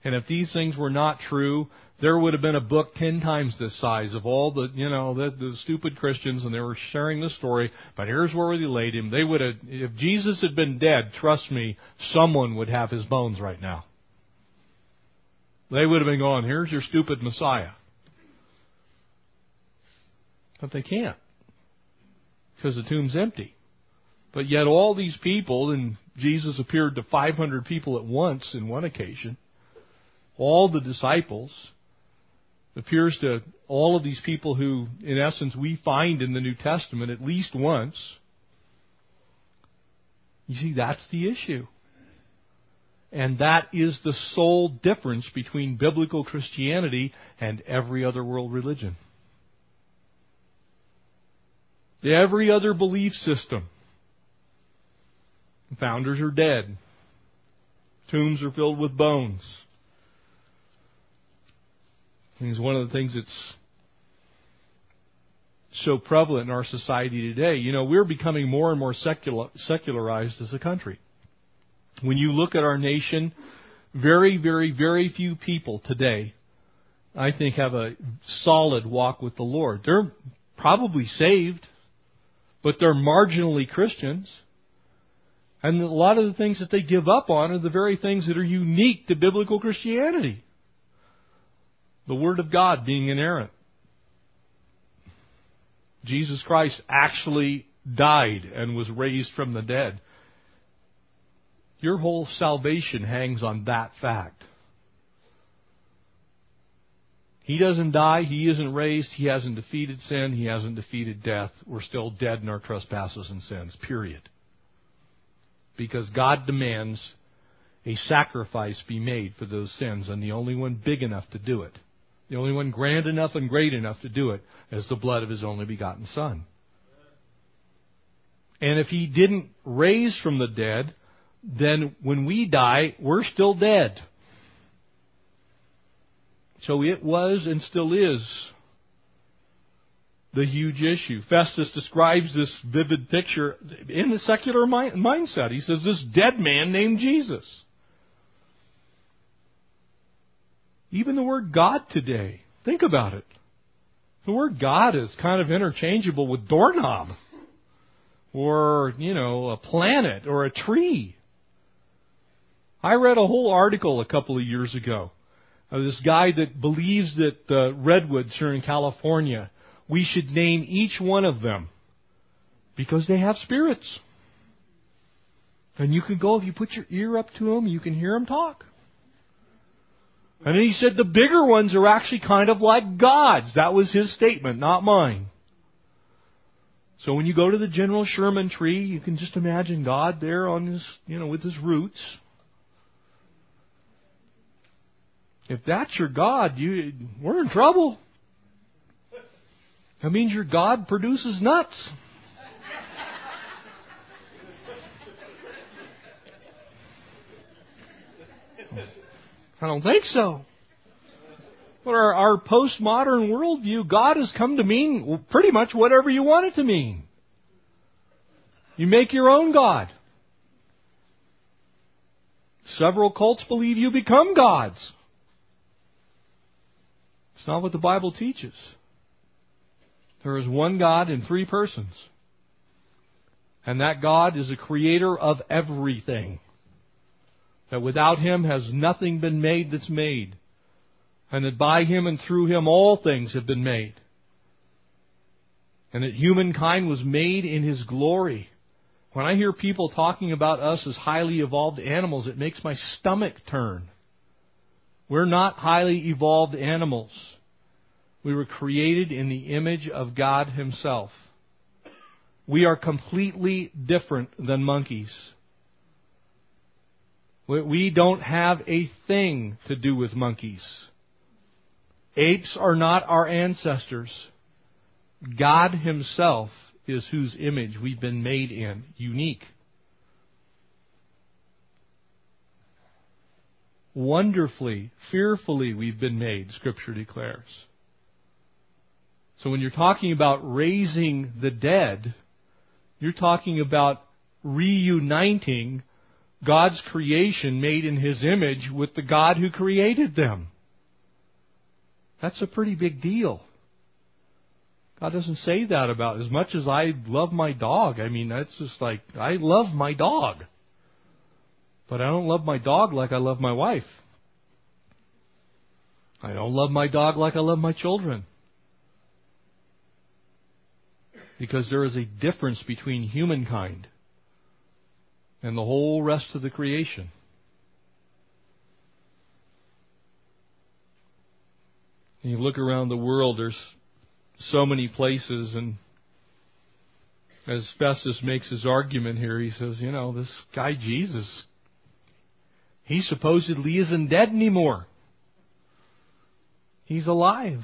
And if these things were not true, there would have been a book ten times this size of all the, you know, the, the stupid Christians, and they were sharing the story. But here's where they laid him. They would have, if Jesus had been dead, trust me, someone would have his bones right now. They would have been going, here's your stupid Messiah. But they can't. Because the tomb's empty. But yet all these people, and Jesus appeared to 500 people at once in one occasion, all the disciples, appears to all of these people who, in essence, we find in the New Testament at least once. You see, that's the issue. And that is the sole difference between biblical Christianity and every other world religion. Every other belief system. Founders are dead. Tombs are filled with bones. It's one of the things that's so prevalent in our society today. You know, we're becoming more and more secular, secularized as a country. When you look at our nation, very, very, very few people today, I think, have a solid walk with the Lord. They're probably saved, but they're marginally Christians. And a lot of the things that they give up on are the very things that are unique to biblical Christianity. The Word of God being inerrant. Jesus Christ actually died and was raised from the dead. Your whole salvation hangs on that fact. He doesn't die. He isn't raised. He hasn't defeated sin. He hasn't defeated death. We're still dead in our trespasses and sins. Period. Because God demands a sacrifice be made for those sins, and the only one big enough to do it, the only one grand enough and great enough to do it, is the blood of His only begotten Son. And if He didn't raise from the dead, then when we die, we're still dead. So it was and still is the huge issue. Festus describes this vivid picture in the secular mindset. He says, This dead man named Jesus. Even the word God today, think about it. The word God is kind of interchangeable with doorknob or, you know, a planet or a tree. I read a whole article a couple of years ago of this guy that believes that the redwoods here in California, we should name each one of them because they have spirits. And you can go, if you put your ear up to them, you can hear them talk. And he said the bigger ones are actually kind of like gods. That was his statement, not mine. So when you go to the General Sherman tree, you can just imagine God there on his, you know, with his roots. If that's your God, you we're in trouble. That means your God produces nuts. I don't think so. But our, our postmodern worldview, God has come to mean pretty much whatever you want it to mean. You make your own God. Several cults believe you become gods. It's not what the Bible teaches. There is one God in three persons. And that God is the creator of everything. That without Him has nothing been made that's made. And that by Him and through Him all things have been made. And that humankind was made in His glory. When I hear people talking about us as highly evolved animals, it makes my stomach turn. We're not highly evolved animals. We were created in the image of God Himself. We are completely different than monkeys. We don't have a thing to do with monkeys. Apes are not our ancestors. God Himself is whose image we've been made in, unique. Wonderfully, fearfully we've been made, Scripture declares. So when you're talking about raising the dead, you're talking about reuniting God's creation made in His image with the God who created them. That's a pretty big deal. God doesn't say that about as much as I love my dog. I mean, that's just like I love my dog. But I don't love my dog like I love my wife. I don't love my dog like I love my children. Because there is a difference between humankind and the whole rest of the creation. And you look around the world, there's so many places, and as Festus makes his argument here, he says, you know, this guy Jesus, he supposedly isn't dead anymore. He's alive.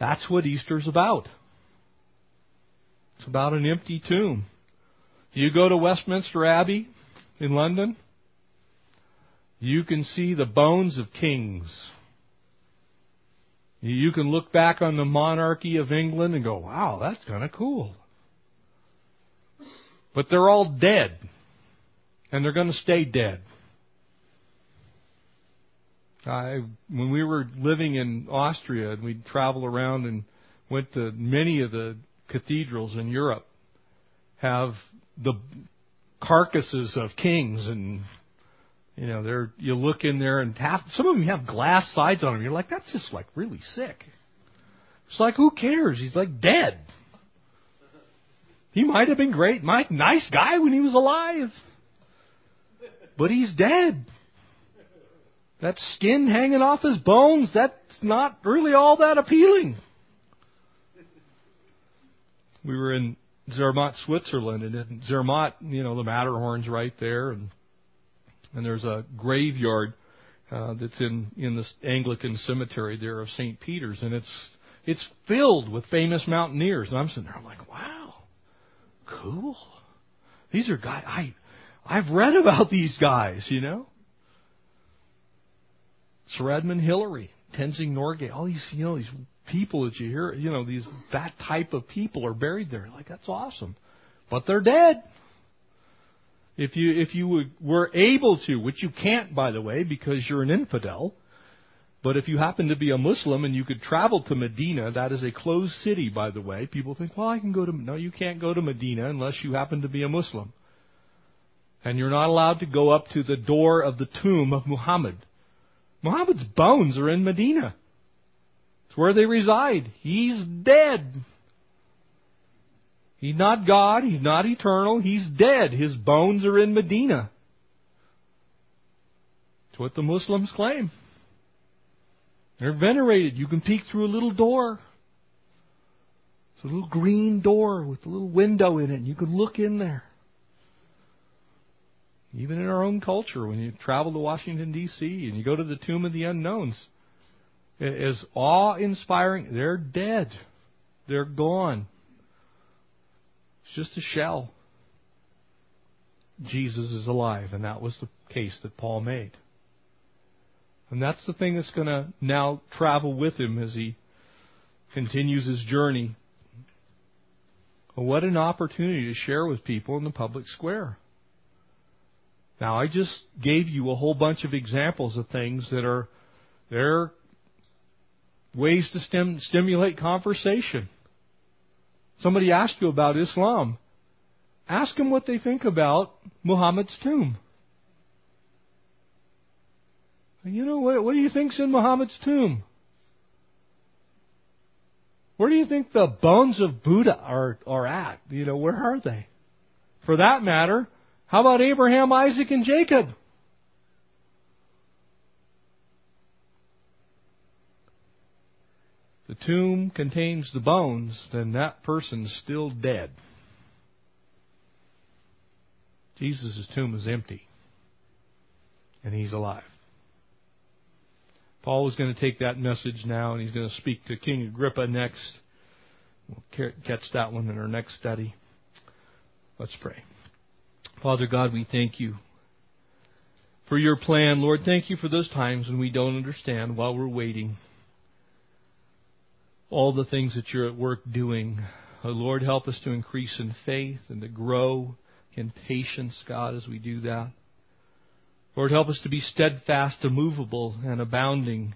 That's what Easter's about. It's about an empty tomb. You go to Westminster Abbey in London, you can see the bones of kings. You can look back on the monarchy of England and go, wow, that's kind of cool. But they're all dead. And they're going to stay dead. I, when we were living in Austria and we'd travel around and went to many of the cathedrals in Europe, have the carcasses of kings and you know, they're you look in there and half some of them have glass sides on them. You're like, that's just like really sick. It's like, who cares? He's like dead. He might have been great, Mike, nice guy when he was alive, but he's dead. That skin hanging off his bones, that's not really all that appealing. We were in Zermatt, Switzerland, and Zermatt, you know, the Matterhorn's right there, and and there's a graveyard uh, that's in in the Anglican cemetery there of St. Peter's, and it's it's filled with famous mountaineers. And I'm sitting there, I'm like, wow, cool. These are guys I I've read about these guys, you know. Sir Edmund Hillary, Tenzing Norgay, all these you know these people that you hear, you know these that type of people are buried there. Like that's awesome, but they're dead. If you, if you were able to, which you can't, by the way, because you're an infidel, but if you happen to be a Muslim and you could travel to Medina, that is a closed city, by the way. People think, well, I can go to, no, you can't go to Medina unless you happen to be a Muslim. And you're not allowed to go up to the door of the tomb of Muhammad. Muhammad's bones are in Medina. It's where they reside. He's dead. He's not God. He's not eternal. He's dead. His bones are in Medina. It's what the Muslims claim. They're venerated. You can peek through a little door. It's a little green door with a little window in it, and you can look in there. Even in our own culture, when you travel to Washington, D.C., and you go to the Tomb of the Unknowns, as awe inspiring, they're dead. They're gone. It's just a shell. Jesus is alive, and that was the case that Paul made. And that's the thing that's going to now travel with him as he continues his journey. what an opportunity to share with people in the public square. Now, I just gave you a whole bunch of examples of things that are they're ways to stim- stimulate conversation. Somebody asked you about Islam. Ask them what they think about Muhammad's tomb. You know, what, what do you think's in Muhammad's tomb? Where do you think the bones of Buddha are, are at? You know, where are they? For that matter, how about Abraham, Isaac, and Jacob? The tomb contains the bones, then that person's still dead. Jesus' tomb is empty, and he's alive. Paul is going to take that message now, and he's going to speak to King Agrippa next. We'll catch that one in our next study. Let's pray. Father God, we thank you for your plan. Lord, thank you for those times when we don't understand while we're waiting all the things that you're at work doing. Oh, Lord, help us to increase in faith and to grow in patience, God, as we do that. Lord, help us to be steadfast, immovable, and abounding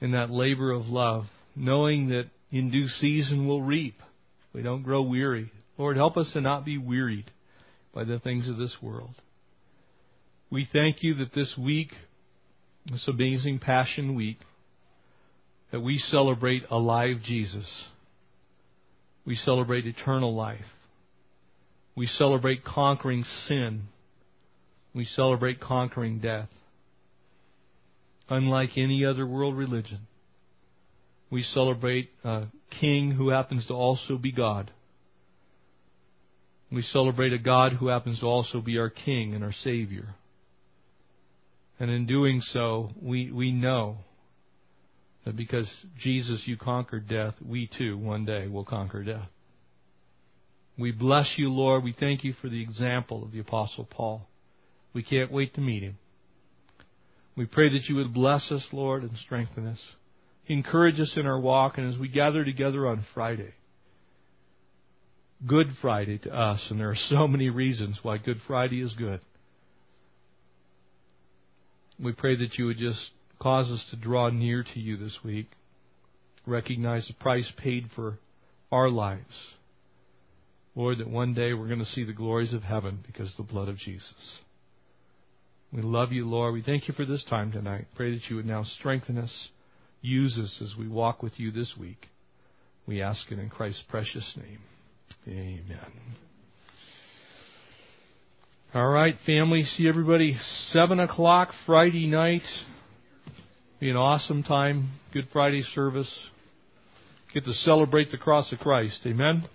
in that labor of love, knowing that in due season we'll reap. We don't grow weary. Lord, help us to not be wearied by the things of this world. We thank you that this week this amazing Passion Week that we celebrate a live Jesus. We celebrate eternal life. We celebrate conquering sin. We celebrate conquering death. Unlike any other world religion, we celebrate a king who happens to also be God. We celebrate a God who happens to also be our king and our savior. And in doing so, we, we know because Jesus, you conquered death, we too one day will conquer death. We bless you, Lord. We thank you for the example of the Apostle Paul. We can't wait to meet him. We pray that you would bless us, Lord, and strengthen us. Encourage us in our walk, and as we gather together on Friday, Good Friday to us, and there are so many reasons why Good Friday is good. We pray that you would just cause us to draw near to you this week, recognize the price paid for our lives. Lord, that one day we're going to see the glories of heaven because of the blood of Jesus. We love you, Lord. We thank you for this time tonight. Pray that you would now strengthen us, use us as we walk with you this week. We ask it in Christ's precious name. Amen. All right, family. See everybody seven o'clock Friday night. Be an awesome time. Good Friday service. Get to celebrate the cross of Christ. Amen.